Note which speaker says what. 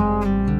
Speaker 1: Música